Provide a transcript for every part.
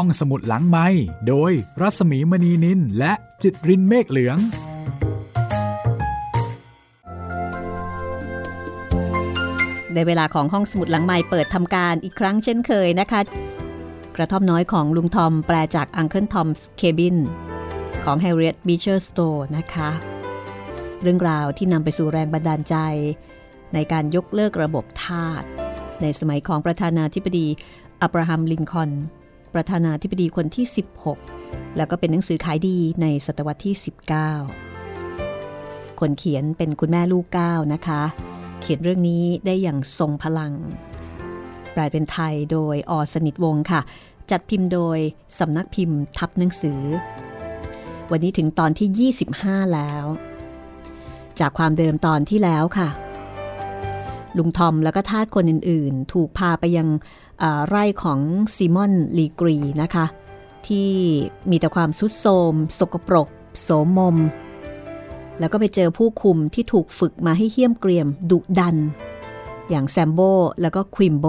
ห้องสมุดหลังไม้โดยรัสมีมณีนินและจิตรินเมฆเหลือง ในเวลาของห้องสมุดหลังไม้เปิดทำการอีกครั้งเช่นเคยนะคะ กระท่อมน้อยของลุงทอมแปลจาก Uncle Tom's Cabin ของ Harriet Beecher Stowe นะคะ เรื่องราวที่นำไปสู่แรงบันดาลใจ ในการยกเลิกระบบทาสในสมัยของประธานาธิบดีอับราฮัมลินคอน ประธานาธิบดีคนที่ 16 แล้วก็เป็นหนังสือขายดีในศตวรรษที่ 19 คนเขียนเป็นคุณแม่ลูกเก้านะคะ เขียนเรื่องนี้ได้อย่างทรงพลังแปลเป็นไทยโดยอสนิทวงศ์ค่ะ จัดพิมพ์โดยสำนักพิมพ์ทับหนังสือ วันนี้ถึงตอนที่ 25 แล้ว จากความเดิมตอนที่แล้วค่ะลุงทอมแล้วก็ทาสคนอื่นๆ ถูกพาไปยัง ไร่ของซีมอนลีกรีนะคะ ที่มีแต่ความทรุดโทรมสกปรก โสมม แล้วก็ไปเจอผู้คุมที่ถูกฝึกมาให้เหี้ยมเกรียมดุดัน อย่างแซมโบแล้วก็ควิมโบ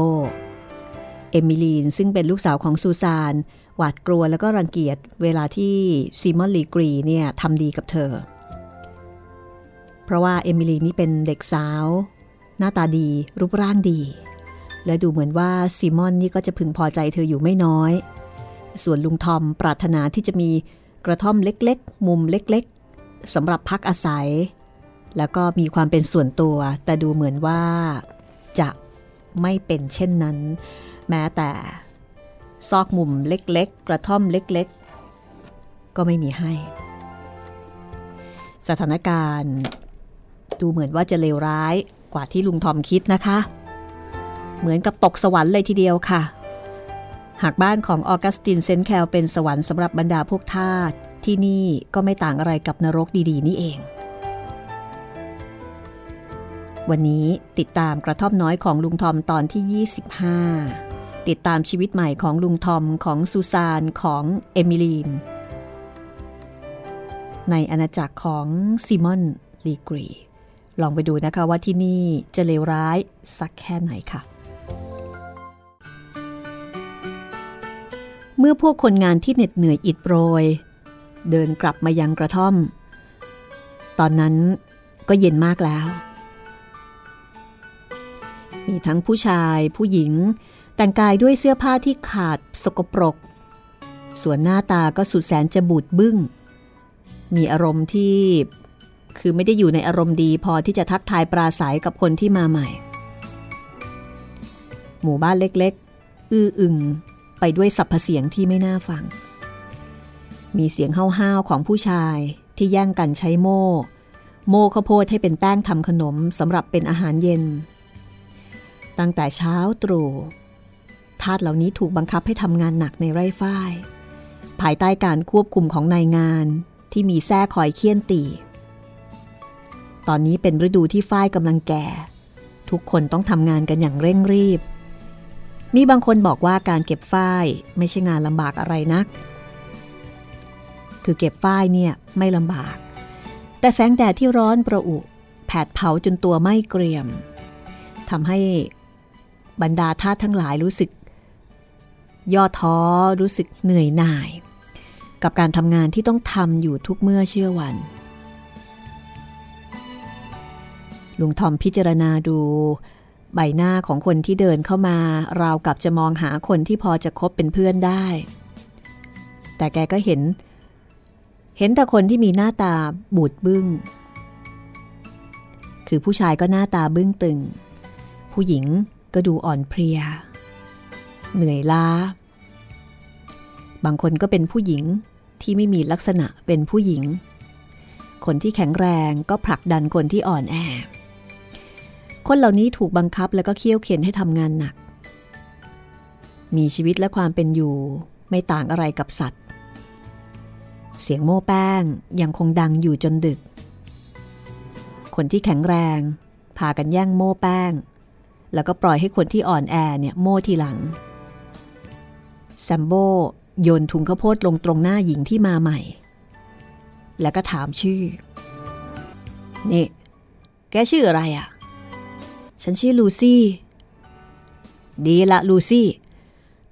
เอมิลีนซึ่งเป็นลูกสาวของซูซานหวาดกลัวแล้วก็รังเกียจเวลาที่ซีมอนลีกรีเนี่ยทำดีกับเธอ เพราะว่าเอมิลีนนี่เป็นเด็กสาว หน้าตาดีรูปร่างดี และดูเหมือนว่าซีมอนนี่ก็จะพึงพอใจเธออยู่ไม่น้อย ส่วนลุงทอมปรารถนาที่จะมีกระท่อมเล็กๆ มุมเล็กๆสำหรับพักอาศัย แล้วก็มีความเป็นส่วนตัว แต่ดูเหมือนว่าจะไม่เป็นเช่นนั้น แม้แต่ ซอกมุมเล็กๆ กระท่อมเล็กๆ ก็ไม่มีให้ สถานการณ์ ดูเหมือนว่าจะเลวร้ายกว่าที่ลุงทอมคิดนะคะ เหมือนกับตกสวรรค์เลยทีเดียวค่ะ หากบ้านของออกัสตินเซนแคลเป็นสวรรค์สำหรับบรรดาพวกทาสที่นี่ก็ไม่ต่างอะไรกับนรกดีๆ นี่เอง วันนี้ติดตามกระท่อมน้อยของลุงทอมตอนที่ 25 ติดตามชีวิตใหม่ของลุงทอมของซูซานของเอมิลีน ในอาณาจักรของซิมอนลีกรีลองไปดูนะคะว่าที่นี่จะเลวร้ายสักแค่ไหนค่ะ เมื่อพวกคนงานที่เหน็ดเหนื่อยอิดโรย เดินกลับมายังกระท่อม ตอนนั้นก็เย็นมากแล้ว มีทั้งผู้ชายผู้หญิง แต่งกายด้วยเสื้อผ้าที่ขาดสกปรก ส่วนหน้าตาก็สุดแสนจะบูดบึ้ง มีอารมณ์ที่คือไม่ได้อยู่ในอารมณ์ดีพอที่จะทักทายปราศัยกับคนที่มาใหม่ หมู่บ้านเล็กๆ อื้ออึง ไปด้วยสัพเสียงที่ไม่น่าฟัง มีเสียงห้าวๆของผู้ชายที่แย่งกันใช้โม่ โม่ข้าวโพดให้เป็นแป้งทำขนมสำหรับเป็นอาหารเย็น ตั้งแต่เช้าตรู่ทาสเหล่านี้ถูกบังคับให้ทำงานหนักในไร่ฝ้าย ภายใต้การควบคุมของนายงานที่มีแท้คอยเคี่ยนตี ตอนนี้เป็นฤดูที่ฝ้ายกำลังแก่ ทุกคนต้องทำงานกันอย่างเร่งรีบ มีบางคนบอกว่าการเก็บฝ้ายไม่ใช่งานลำบากอะไรนัก คือเก็บฝ้ายเนี่ยไม่ลำบาก แต่แสงแดดที่ร้อนประอุแผดเผาจนตัวไม่เกรียมทำให้บรรดาทาทั้งหลายรู้สึก ย่อท้อรู้สึกเหนื่อยหน่าย กับการทำงานที่ต้องทำอยู่ทุกเมื่อเชื่อวันลุงทอมพิจารณาดู ใบหน้าของคนที่เดินเข้ามาราวกับจะมองหาคนที่พอจะคบเป็นเพื่อนได้ แต่แกก็เห็น เห็นแต่คนที่มีหน้าตาบูดบึง้ง คือผู้ชายก็หน้าตาบึ้งตึง ผู้หญิงก็ดูอ่อนเพลีย เหนื่อยล้า บางคนก็เป็นผู้หญิงที่ไม่มีลักษณะเป็นผู้หญิง คนที่แข็งแรงก็ผลักดันคนที่อ่อนแอ คนเหล่านี้ถูกบังคับแล้วก็เคี่ยวเข็นให้ทำงานหนัก มีชีวิตและความเป็นอยู่ไม่ต่างอะไรกับสัตว์ เสียงโม่แป้งยังคงดังอยู่จนดึก คนที่แข็งแรง พากันแย่งโม่แป้ง แล้วก็ปล่อยให้คนที่อ่อนแอเนี่ยโม่ทีหลังแซมโบโยนถุงข้าวโพดลงตรงหน้าหญิงที่มาใหม่ แล้วก็ถามชื่อ นี่ แกชื่ออะไรอะ่ะ ฉันชื่อลูซี่ ดีละลูซี่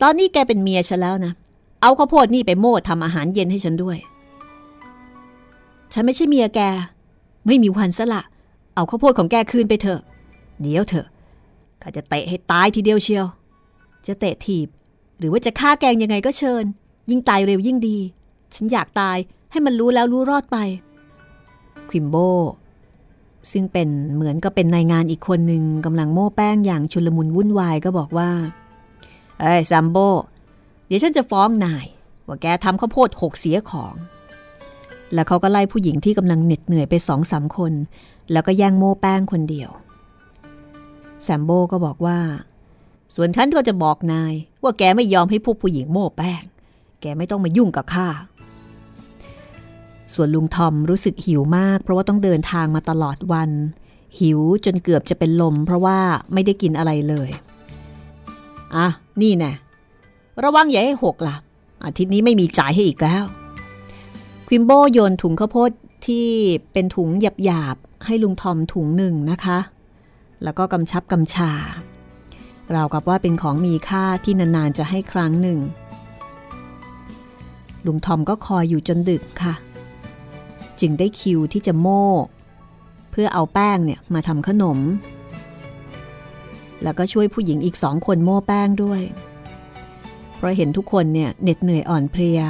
ตอนนี้แกเป็นเมียฉันแล้วนะ เอาข้าวโพดนี่ไปโม่ทำอาหารเย็นให้ฉันด้วย ฉันไม่ใช่เมียแก ไม่มีวันซะละ เอาข้าวโพดของแกคืนไปเถอะ เดี๋ยวเถอะข้าจะเตะให้ตายทีเดียวเชียว จะเตะถีบ หรือว่าจะฆ่าแกงยังไงก็เชิญ ยิ่งตายเร็วยิ่งดี ฉันอยากตายให้มันรู้แล้วรู้รอดไป ควิมโบ ซึ่งเป็นเหมือนก็เป็นนายงานอีกคนหนึ่งกำลังโม้แป้งอย่างชุลมุนวุ่นวายก็บอกว่า เอ้ยซัมโบ เดี๋ยวฉันจะฟ้องนาย ว่าแกทำข้าวโพดหกเสียของ แล้วเขาก็ไล่ผู้หญิงที่กำลังเหน็ดเหนื่อยไปสองสามคน แล้วก็แย่งโม้แป้งคนเดียวแซมโบก็บอกว่า ส่วนฉันก็จะบอกนาย ว่าแกไม่ยอมให้พวกผู้หญิงโม้แป้ง แกไม่ต้องมายุ่งกับข้า ส่วนลุงทอมรู้สึกหิวมาก เพราะว่าต้องเดินทางมาตลอดวัน หิวจนเกือบจะเป็นลม เพราะว่าไม่ได้กินอะไรเลย อะ นี่แน่ระวังอย่าให้หกล่ะ อาทิตย์นี้ไม่มีจ่ายให้อีกแล้ว ควิมโบโยนถุงข้าวโพดที่เป็นถุงหยาบๆ ให้ลุงทอมถุงหนึ่งนะคะ แล้วก็กำชับกำชาราวกับว่าเป็นของมีค่าที่นานๆจะให้ครั้งหนึ่ง ลุงทอมก็คอยอยู่จนดึกค่ะ จึงได้คิวที่จะโม่ เพื่อเอาแป้งเนี่ยมาทำขนม แล้วก็ช่วยผู้หญิงอีกสองคนโม่แป้งด้วย เพราะเห็นทุกคนเนี่ยเหน็ดเหนื่อยอ่อนเพลีย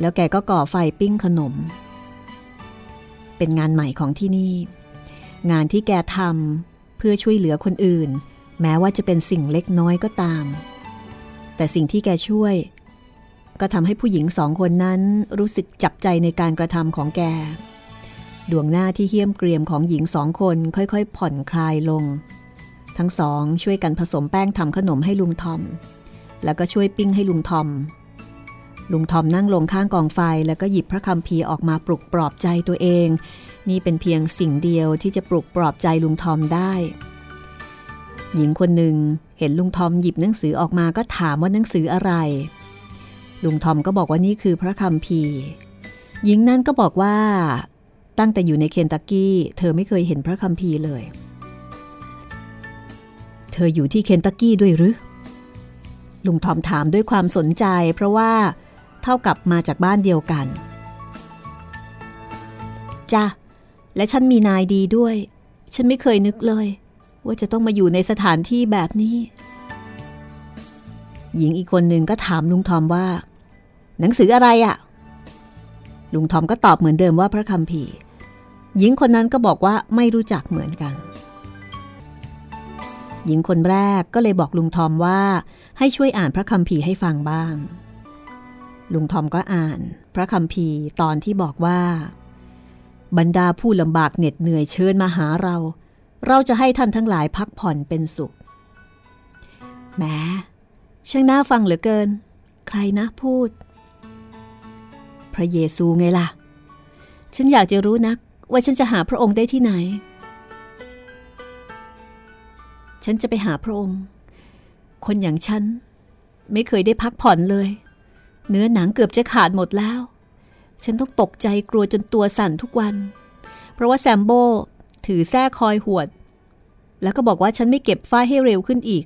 แล้วแกก็ก่อไฟปิ้งขนม เป็นงานใหม่ของที่นี่ งานที่แกทำเพื่อช่วยเหลือคนอื่น แม้ว่าจะเป็นสิ่งเล็กน้อยก็ตาม แต่สิ่งที่แกช่วย ก็ทำให้ผู้หญิงสองคนนั้นรู้สึกจับใจในการกระทำของแก ดวงหน้าที่เหี้ยมเกรียมของหญิงสองคนค่อยๆ ผ่อนคลายลง ทั้งสองช่วยกันผสมแป้งทำขนมให้ลุงทอม แล้วก็ช่วยปิ้งให้ลุงทอม ลุงทอมนั่งลงข้างกองไฟแล้วก็หยิบพระคำพีออกมาปลุกปลอบใจตัวเอง นี่เป็นเพียงสิ่งเดียวที่จะปลุกปลอบใจลุงทอมได้ หญิงคนหนึ่งเห็นลุงทอมหยิบหนังสือออกมาก็ถามว่าหนังสืออะไร ลุงทอมก็บอกว่านี่คือพระคำพีหญิงนั่นก็บอกว่า ตั้งแต่อยู่ในเคนตักกี้ เธอไม่เคยเห็นพระคำพีเลย เธออยู่ที่เคนตักกี้ด้วยหรือลุงทอมถามด้วยความสนใจ เพราะว่าเท่ากับมาจากบ้านเดียวกันจ้ะและฉันมีนายดีด้วย ฉันไม่เคยนึกเลย ว่าจะต้องมาอยู่ในสถานที่แบบนี้ หญิงอีกคนหนึ่งก็ถามลุงทอมว่า หนังสืออะไรอะ่ะ ลุงทอมก็ตอบเหมือนเดิมว่าพระคำภีหญิงคนนั้นก็บอกว่าไม่รู้จักเหมือนกัน หญิงคนแรกก็เลยบอกลุงทอมว่า ให้ช่วยอ่านพระคำภีให้ฟังบ้าง ลุงทอมก็อ่าน พระคำภีตอนที่บอกว่า บรรดาผู้ลำบากเหน็ดเหนื่อยเชิญมาหาเรา เราจะให้ท่านทั้งหลายพักผ่อนเป็นสุขแหมช่างน่าฟังเหลือเกิน ใครนะพูด ระเยซูไงล่ะ ฉันอยากจะรู้นักว่าฉันจะหาพระองค์ได้ที่ไหน ฉันจะไปหาพระองค์ คนอย่างฉัน ไม่เคยได้พักผ่อนเลย เนื้อหนังเกือบจะขาดหมดแล้ว ฉันต้องตกใจกลัวจนตัวสั่นทุกวัน เพราะว่าแซมโบถือแส้คอยหวด แล้วก็บอกว่าฉันไม่เก็บฝ้ายให้เร็วขึ้นอีก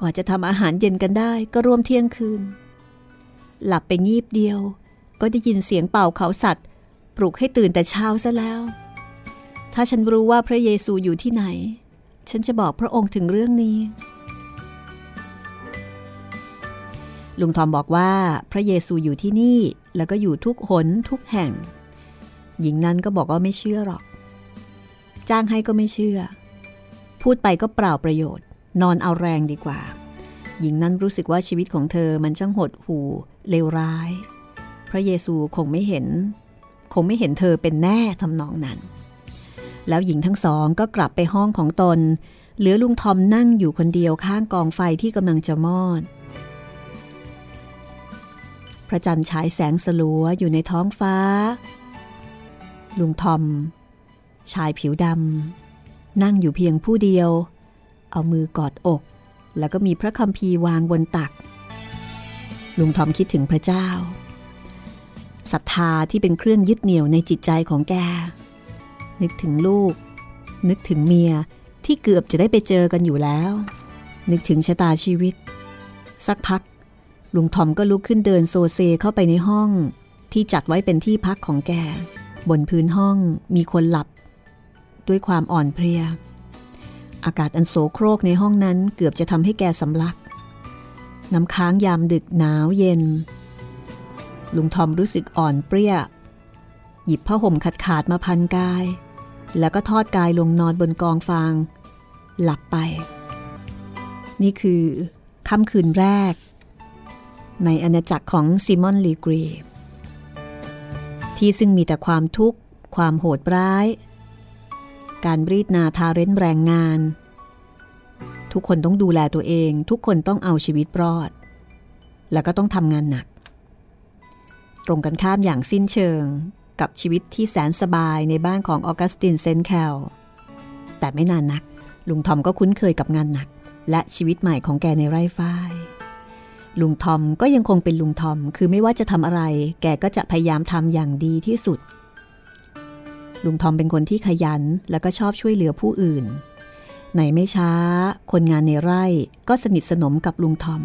ก่อนจะทำอาหารเย็นกันได้ก็ร่วมเที่ยงคืน หลับไปงีบเดียว ก็ได้ยินเสียงเป่าเขาสัตว์ ปลุกให้ตื่นแต่เช้าซะแล้ว ถ้าฉันรู้ว่าพระเยซูอยู่ที่ไหน ฉันจะบอกพระองค์ถึงเรื่องนี้ ลุงทอมบอกว่าพระเยซูอยู่ที่นี่แล้วก็อยู่ทุกหนทุกแห่ง หญิงนั้นก็บอกว่าไม่เชื่อหรอก จ้างให้ก็ไม่เชื่อ พูดไปก็เปล่าประโยชน์ นอนเอาแรงดีกว่าหญิงนั้นรู้สึกว่าชีวิตของเธอมันช่างหดหู่เลวร้าย พระเยซูคงไม่เห็น คงไม่เห็นเธอเป็นแน่ทำนองนั้น แล้วหญิงทั้งสองก็กลับไปห้องของตน เหลือลุงทอมนั่งอยู่คนเดียวข้างกองไฟที่กำลังจะมอด พระจันทร์ฉายแสงสลัวอยู่ในท้องฟ้า ลุงทอม ชายผิวดำนั่งอยู่เพียงผู้เดียว เอามือกอดอก แล้วก็มีพระคำพีวางบนตักลุงทอมคิดถึงพระเจ้า ศรัทธาที่เป็นเครื่องยึดเหนี่ยวในจิตใจของแก นึกถึงลูก นึกถึงเมียที่เกือบจะได้ไปเจอกันอยู่แล้ว นึกถึงชะตาชีวิต สักพัก ลุงทอมก็ลุกขึ้นเดินโซเซเข้าไปในห้อง ที่จัดไว้เป็นที่พักของแก บนพื้นห้องมีคนหลับ ด้วยความอ่อนเพลีย อากาศอันโสโครกในห้องนั้นเกือบจะทำให้แกสำลัก น้ำค้างยามดึกหนาวเย็น ลุงทอมรู้สึกอ่อนเปรี้ย หยิบผ้าห่มขาดขาดมาพันกาย แล้วก็ทอดกายลงนอนบนกองฟาง หลับไป นี่คือค่ำคืนแรก ในอาณาจักรของซิมอนลีกรี ที่ซึ่งมีแต่ความทุกข์ ความโหดร้าย การรีดนาทาเร้นแรงงาน ทุกคนต้องดูแลตัวเอง ทุกคนต้องเอาชีวิตรอด แล้วก็ต้องทำงานหนัก ตรงกันข้ามอย่างสิ้นเชิงกับชีวิตที่แสนสบายในบ้านของออกัสตินเซนแคล แต่ไม่นานนัก ลุงทอมก็คุ้นเคยกับงานหนัก และชีวิตใหม่ของแกในไร่ฝ้าย ลุงทอมก็ยังคงเป็นลุงทอม คือไม่ว่าจะทำอะไร แกก็จะพยายามทำอย่างดีที่สุด ลุงทอมเป็นคนที่ขยันแล้วก็ชอบช่วยเหลือผู้อื่น ในไม่ช้า คนงานในไร่ก็สนิทสนมกับลุงทอม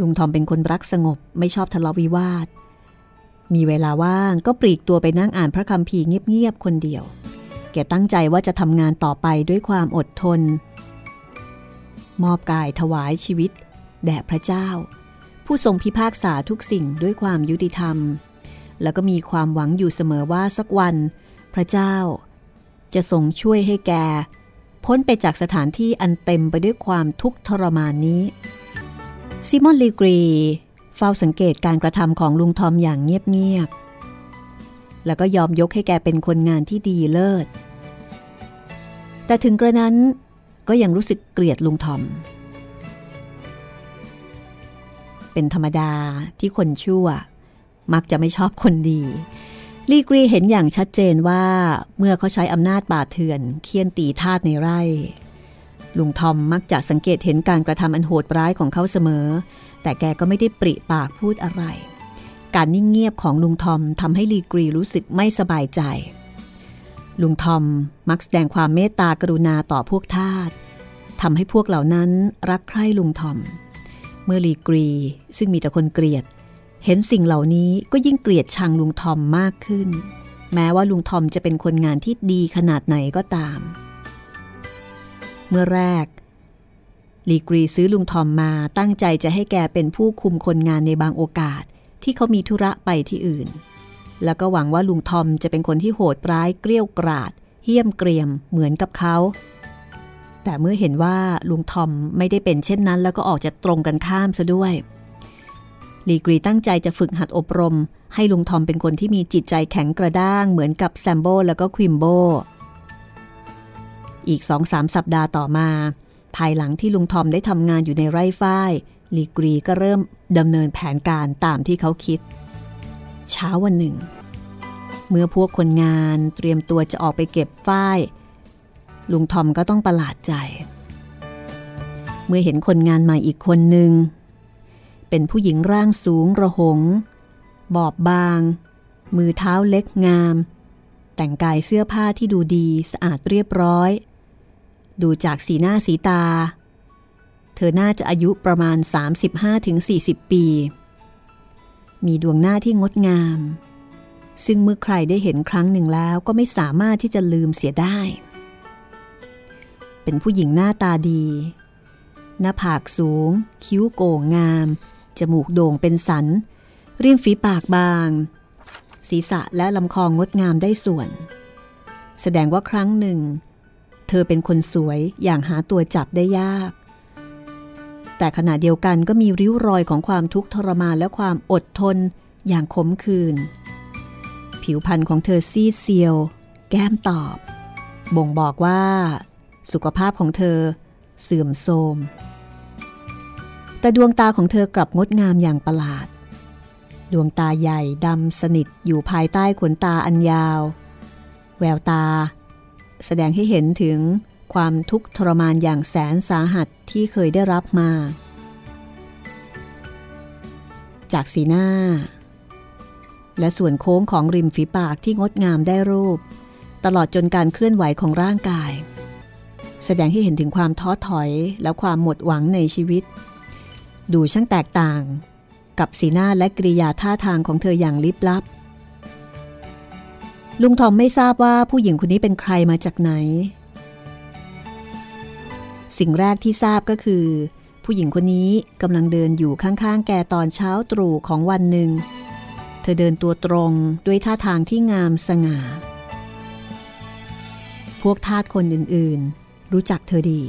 ลุงทอมเป็นคนรักสงบไม่ชอบทะเลาะวิวาท มีเวลาว่างก็ปลีกตัวไปนั่งอ่านพระคัมภีร์เงียบๆคนเดียว แกตั้งใจว่าจะทำงานต่อไปด้วยความอดทน มอบกายถวายชีวิต แด่พระเจ้า ผู้ทรงพิพากษาทุกสิ่งด้วยความยุติธรรม แล้วก็มีความหวังอยู่เสมอว่าสักวัน พระเจ้า จะทรงช่วยให้แก พ้นไปจากสถานที่อันเต็มไปด้วยความทุกข์ทรมานนี้ซิมอนลีกรี เฝ้าสังเกตการกระทำของลุงทอมอย่างเงียบๆ แล้วก็ยอมยกให้แกเป็นคนงานที่ดีเลิศ แต่ถึงกระนั้นก็ยังรู้สึกเกลียดลุงทอม เป็นธรรมดาที่คนชั่ว มักจะไม่ชอบคนดี ลีกรีเห็นอย่างชัดเจนว่าเมื่อเขาใช้อำนาจบาดเถื่อนเคี่ยนตีทาสในไร่ลุงทอมมักจะสังเกตเห็นการกระทำอันโหดร้ายของเขาเสมอ แต่แกก็ไม่ได้ปริปากพูดอะไร การนิ่งเงียบของลุงทอมทำให้ลีกรีรู้สึกไม่สบายใจ ลุงทอมมักแสดงความเมตตากรุณาต่อพวกทาสทำให้พวกเหล่านั้นรักใคร่ลุงทอม เมื่อลีกรีซึ่งมีแต่คนเกลียด เห็นสิ่งเหล่านี้ก็ยิ่งเกลียดชังลุงทอมมากขึ้น แม้ว่าลุงทอมจะเป็นคนงานที่ดีขนาดไหนก็ตาม เมื่อแรก ลีกรีซื้อลุงทอมมาตั้งใจจะให้แกเป็นผู้คุมคนงานในบางโอกาสที่เขามีธุระไปที่อื่น แล้วก็หวังว่าลุงทอมจะเป็นคนที่โหดร้ายเกลี้ยวกราด เหี้ยมเกรียมเหมือนกับเขา แต่เมื่อเห็นว่าลุงทอมไม่ได้เป็นเช่นนั้น แล้วก็ออกจะตรงกันข้ามซะด้วยลีกรีตั้งใจจะฝึกหัดอบรม ให้ลุงทอมเป็นคนที่มีจิตใจแข็งกระด้างเหมือนกับแซมโบแล้วก็ควิมโบ อีกสองสามสัปดาห์ต่อมา ภายหลังที่ลุงทอมได้ทำงานอยู่ในไร่ฝ้ายลีกรีก็เริ่มดำเนินแผนการตามที่เขาคิด เช้าวันหนึ่ง เมื่อพวกคนงานเตรียมตัวจะออกไปเก็บฝ้าย ลุงทอมก็ต้องประหลาดใจ เมื่อเห็นคนงานใหม่อีกคนหนึ่ง เป็นผู้หญิงร่างสูงระหง บอบบาง มือเท้าเล็กงาม แต่งกายเสื้อผ้าที่ดูดีสะอาดเรียบร้อย ดูจากสีหน้าสีตา เธอน่าจะอายุประมาณ 35-40 ปี มีดวงหน้าที่งดงาม ซึ่งเมื่อใครได้เห็นครั้งหนึ่งแล้วก็ไม่สามารถที่จะลืมเสียได้ เป็นผู้หญิงหน้าตาดี หน้าผากสูง คิ้วโก่งงาม จมูกโด่งเป็นสัน ริมฝีปากบาง ศีรษะและลำคองงดงามได้ส่วน แสดงว่าครั้งหนึ่ง เธอเป็นคนสวยอย่างหาตัวจับได้ยาก แต่ขณะเดียวกันก็มีริ้วรอยของความทุกข์ทรมานและความอดทนอย่างขมขื่นผิวพรรณของเธอซีดเซียว แก้มตอบ บ่งบอกว่า สุขภาพของเธอเสื่อมโทรม แต่ดวงตาของเธอกลับงดงามอย่างประหลาด ดวงตาใหญ่ดำสนิทอยู่ภายใต้ขนตาอันยาว แววตา แสดงให้เห็นถึงความทุกข์ทรมานอย่างแสนสาหัสที่เคยได้รับมา จากสีหน้า และส่วนโค้งของริมฝีปากที่งดงามได้รูป ตลอดจนการเคลื่อนไหวของร่างกาย แสดงให้เห็นถึงความท้อถอยและความหมดหวังในชีวิต ดูช่างแตกต่าง กับสีหน้าและกริยาท่าทางของเธออย่างลิบลับ ลุงทอมไม่ทราบว่าผู้หญิงคนนี้เป็นใครมาจากไหน สิ่งแรกที่ทราบก็คือ ผู้หญิงคนนี้กำลังเดินอยู่ข้างๆ แกตอนเช้าตรู่ของวันหนึ่ง เธอเดินตัวตรงด้วยท่าทางที่งามสง่า พวกทาสคนอื่นๆ รู้จักเธอดี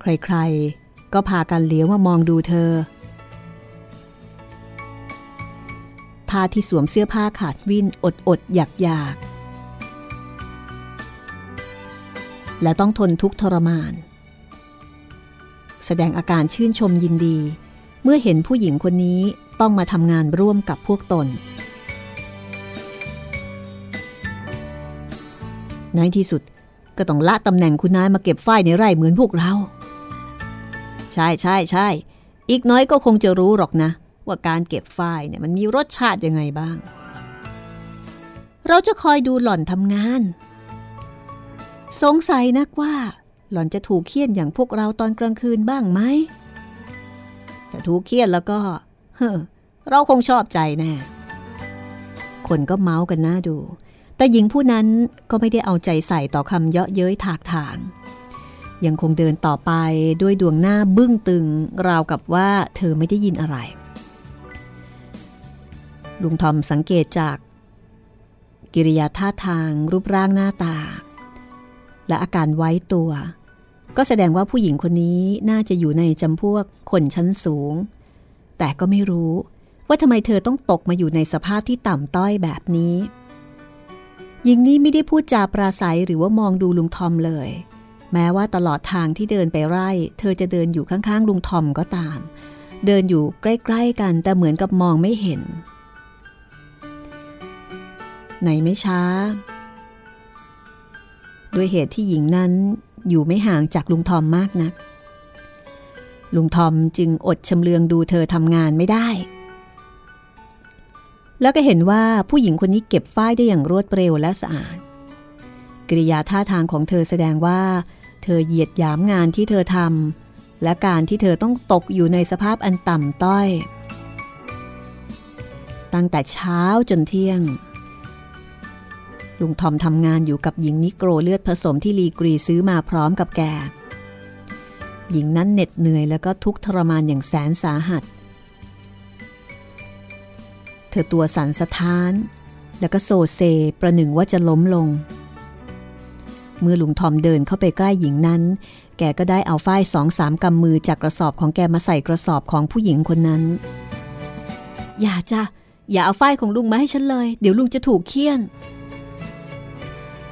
ใครๆ ก็พากันเลี้ยวมามองดูเธอทาที่สวมเสื้อผ้าขาดวินอดอดอยากอยาก และต้องทนทุกข์ทรมาน แสดงอาการชื่นชมยินดี เมื่อเห็นผู้หญิงคนนี้ต้องมาทำงานร่วมกับพวกตน ในที่สุดก็ต้องละตำแหน่งคุณนายมาเก็บฝ้ายในไร่เหมือนพวกเรา ใช่ใช่ใช่อีกน้อยก็คงจะรู้หรอกนะ ว่าการเก็บฝ้ายเนี่ยมันมีรสชาติยังไงบ้าง เราจะคอยดูหล่อนทำงาน สงสัยนักว่า หล่อนจะถูกเคี่ยนอย่างพวกเราตอนกลางคืนบ้างไหมแต่ถูกเคี่ยนแล้วก็ เฮ้อเราคงชอบใจแน่ คนก็เมาส์กันน่าดู แต่หญิงผู้นั้นก็ไม่ได้เอาใจใส่ต่อคำเยาะเย้ยถากถาง ยังคงเดินต่อไปด้วยดวงหน้าบึ้งตึง ราวกับว่าเธอไม่ได้ยินอะไร ลุงทอมสังเกตจาก กิริยาท่าทางรูปร่างหน้าตา และอาการไว้ตัว ก็แสดงว่าผู้หญิงคนนี้น่าจะอยู่ในจำพวกคนชั้นสูง แต่ก็ไม่รู้ว่าทำไมเธอต้องตกมาอยู่ในสภาพที่ต่ำต้อยแบบนี้หญิงนี้ไม่ได้พูดจาปราศัยหรือว่ามองดูลุงทอมเลย แม้ว่าตลอดทางที่เดินไปไร่ เธอจะเดินอยู่ข้างๆลุงทอมก็ตาม เดินอยู่ใกล้ๆกันแต่เหมือนกับมองไม่เห็น ในไม่ช้า ด้วยเหตุที่หญิงนั้นอยู่ไม่ห่างจากลุงทอมมากนัก ลุงทอมจึงอดชำเลืองดูเธอทำงานไม่ได้ แล้วก็เห็นว่าผู้หญิงคนนี้เก็บฝ้ายได้อย่างรวดเร็วและสะอาด กริยาท่าทางของเธอแสดงว่า เธอเหยียดหยามงานที่เธอทำและการที่เธอต้องตกอยู่ในสภาพอันต่ำต้อย ตั้งแต่เช้าจนเที่ยง ลุงทอมทำงานอยู่กับหญิงนิโกรเลือดผสมที่ลีกรีซื้อมาพร้อมกับแก หญิงนั้นเหน็ดเหนื่อยแล้วก็ทุกทรมานอย่างแสนสาหัส เธอตัวสั่นสะท้าน แล้วก็โซเซประหนึ่งว่าจะล้มลง เมื่อลุงทอมเดินเข้าไปใกล้หญิงนั้น แกก็ได้เอาฝ้ายสองสามกำมือจากกระสอบของแกมาใส่กระสอบของผู้หญิงคนนั้น อย่าจ้ะอย่าเอาฝ้ายของลุงมาให้ฉันเลย เดี๋ยวลุงจะถูกเคี่ยน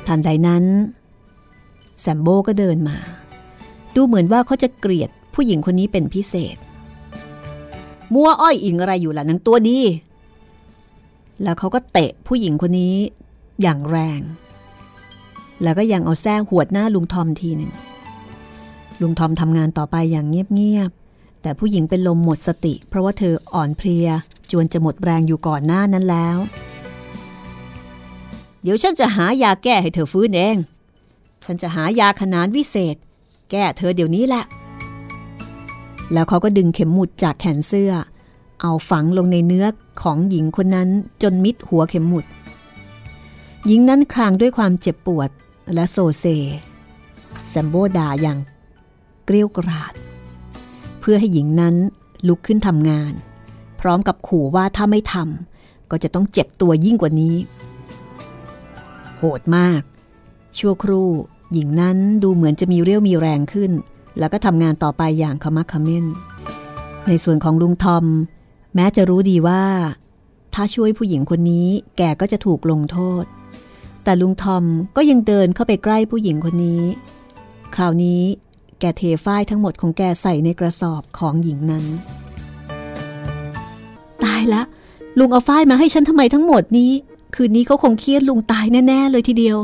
ทันใดนั้นแซมโบก็เดินมา ดูเหมือนว่าเขาจะเกลียดผู้หญิงคนนี้เป็นพิเศษ มัวอ้อยอิงอะไรอยู่ล่ะนังตัวดี แล้วเขาก็เตะผู้หญิงคนนี้อย่างแรง แล้วก็ยังเอาแส้หวดหน้าลุงทอมทีหนึ่ง ลุงทอมทำงานต่อไปอย่างเงียบๆ แต่ผู้หญิงเป็นลมหมดสติ เพราะว่าเธออ่อนเพลียจวนจะหมดแรงอยู่ก่อนหน้านั้นแล้ว เดี๋ยวฉันจะหายาแก้ให้เธอฟื้นเอง ฉันจะหายาขนานวิเศษ แก้เธอเดี๋ยวนี้แหละ แล้วเขาก็ดึงเข็มหมุดจากแขนเสื้อ เอาฝังลงในเนื้อของหญิงคนนั้นจนมิดหัวเข็มหมุด หญิงนั้นคลางด้วยความเจ็บปวดและโซเซแซมโบด่าอย่างเกลี้ยวกราด เพื่อให้หญิงนั้นลุกขึ้นทำงาน พร้อมกับขู่ว่าถ้าไม่ทำก็จะต้องเจ็บตัวยิ่งกว่านี้ โหดมาก ชั่วครู่ หญิงนั้นดูเหมือนจะมีเรี่ยวมีแรงขึ้น แล้วก็ทำงานต่อไปอย่างขมักขม้น ในส่วนของลุงทอม แม้จะรู้ดีว่า ถ้าช่วยผู้หญิงคนนี้แกก็จะถูกลงโทษ แต่ลุงทอมก็ยังเดินเข้าไปใกล้ผู้หญิงคนนี้ คราวนี้แกเทฝ้ายทั้งหมดของแกใส่ในกระสอบของหญิงนั้น ตายละ ลุงเอาฝ้ายมาให้ฉันทำไมทั้งหมดนี้ คืนนี้เขาคงเครียดลุงตายแน่ ๆ เลยทีเดียว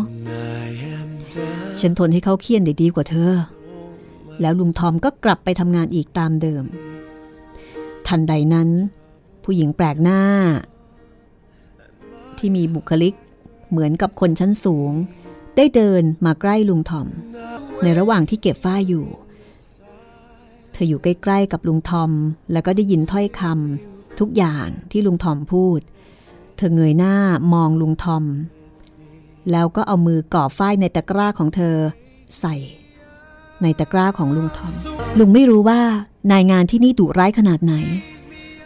ฉันทนให้เขาเครียดได้ดีกว่าเธอ แล้วลุงทอมก็กลับไปทำงานอีกตามเดิม ทันใดนั้น ผู้หญิงแปลกหน้า ที่มีบุคลิกเหมือนกับคนชั้นสูง ได้เดินมาใกล้ลุงทอม ในระหว่างที่เก็บฝ้าอยู่ เธธออยู่ใกล้ ๆ กับลุงทอม แล้วก็ได้ยินถ้อยคำทุกอย่างที่ลุงทอมพูดเเธอเงยหน้ามองลุงทอม แล้วก็เอามือก่อฝ้ายในตะกร้าของเธอ ใส่ ในตะกร้าของลุงทอม ลุงไม่รู้ว่านายงานที่นี่ดุร้ายขนาดไหน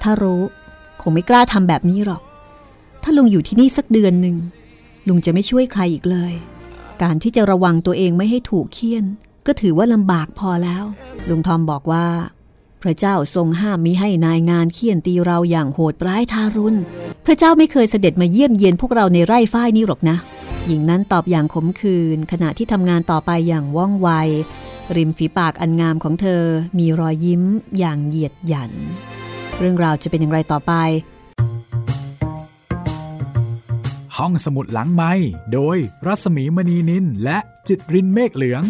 ถ้ารู้คงไม่กล้าทำแบบนี้หรอก ถ้าลุงอยู่ที่นี่สักเดือนหนึ่งลุงจะไม่ช่วยใครอีกเลย การที่จะระวังตัวเองไม่ให้ถูกเคี่ยน ก็ถือว่าลำบากพอแล้ว ลุงทอมบอกว่า พระเจ้าทรงห้ามมิให้นายงานเคี่ยนตีเราอย่างโหดร้ายทารุณ พระเจ้าไม่เคยเสด็จมาเยี่ยมเยียนพวกเราในไร่ฝ้ายนี้หรอกนะ หญิงนั้นตอบอย่างขมขื่นขณะที่ทำงานต่อไปอย่างว่องไว ริมฝีปากอันงามของเธอมีรอยยิ้มอย่างเหยียดหยัน เรื่องราวจะเป็นอย่างไรต่อไป ห้องสมุดหลังไม้โดยรัสมีมณีนินและจิตรินเมฆเหลือง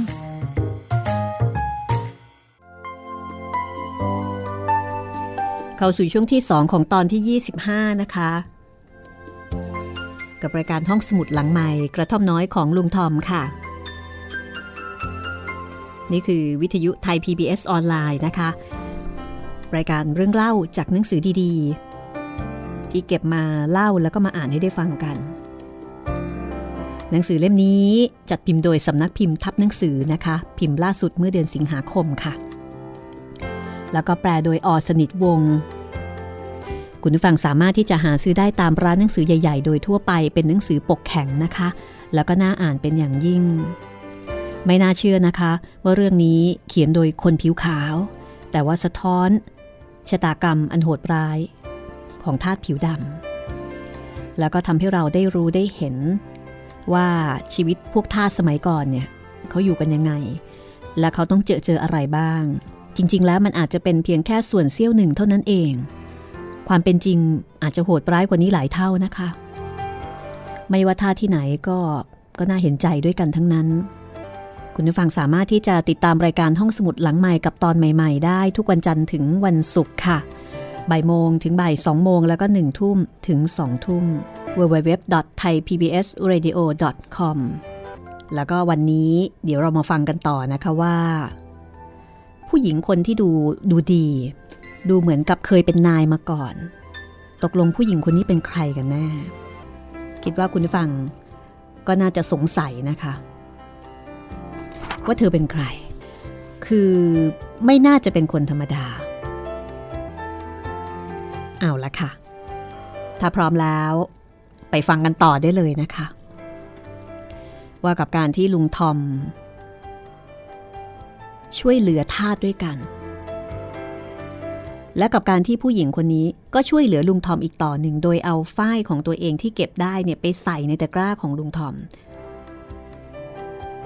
เข้าสู่ช่วงที่ 2 ของตอนที่ 25 นะคะ กับรายการห้องสมุดหลังใหม่กระท่อมน้อยของลุงทอมค่ะ นี่คือวิทยุไทย PBS ออนไลน์นะคะ รายการเรื่องเล่าจากหนังสือดีๆ ที่เก็บมาเล่าแล้วก็มาอ่านให้ได้ฟังกัน หนังสือเล่มนี้จัดพิมพ์โดยสำนักพิมพ์ทับหนังสือนะคะ พิมพ์ล่าสุดเมื่อเดือนสิงหาคมค่ะ แล้วก็แปลโดยอสนิทวงศ์คุณผู้ฟังสามารถที่จะหาซื้อได้ตามร้านหนังสือใหญ่ ๆ โดยทั่วไปเป็นหนังสือปกแข็งนะคะ แล้วก็น่าอ่านเป็นอย่างยิ่ง ไม่น่าเชื่อนะคะ ว่าเรื่องนี้เขียนโดยคนผิวขาว แต่ว่าสะท้อนชะตากรรมอันโหดร้าย ของทาสผิวดำแล้วก็ทำให้เราได้รู้ได้เห็น ว่าชีวิตพวกทาสสมัยก่อนเนี่ยเขาอยู่กันยังไง และเขาต้องเจอเจออะไรบ้าง จริง ๆ แล้วมันอาจจะเป็นเพียงแค่ส่วนเสี้ยวหนึ่งเท่านั้นเอง ความเป็นจริงอาจจะโหดร้ายกว่านี้หลายเท่านะคะ ไม่ว่าท่าที่ไหนก็ก็น่าเห็นใจด้วยกันทั้งนั้น คุณผู้ฟังสามารถที่จะติดตามรายการห้องสมุดหลังใหม่กับตอนใหม่ ๆ ได้ทุกวันจันทร์ถึงวันศุกร์ค่ะบ่ายโมงถึงบ่ายสองโมงแล้วก็หนึ่งทุ่มถึงสองทุ่ม www.thaipbsradio.com แล้วก็วันนี้เดี๋ยวเรามาฟังกันต่อนะคะว่า ผู้หญิงคนที่ดูดูดี ดูเหมือนกับเคยเป็นนายมาก่อน ตกลงผู้หญิงคนนี้เป็นใครกันแน่ คิดว่าคุณฟังก็น่าจะสงสัยนะคะ ว่าเธอเป็นใคร คือไม่น่าจะเป็นคนธรรมดา เอาละค่ะ ถ้าพร้อมแล้วไปฟังกันต่อได้เลยนะคะ ว่ากับการที่ลุงทอม ช่วยเหลือทาสด้วยกัน และกับการที่ผู้หญิงคนนี้ก็ช่วยเหลือลุงทอมอีกต่อหนึ่ง โดยเอาฝ้ายของตัวเองที่เก็บได้เนี่ยไปใส่ในตะกร้าของลุงทอม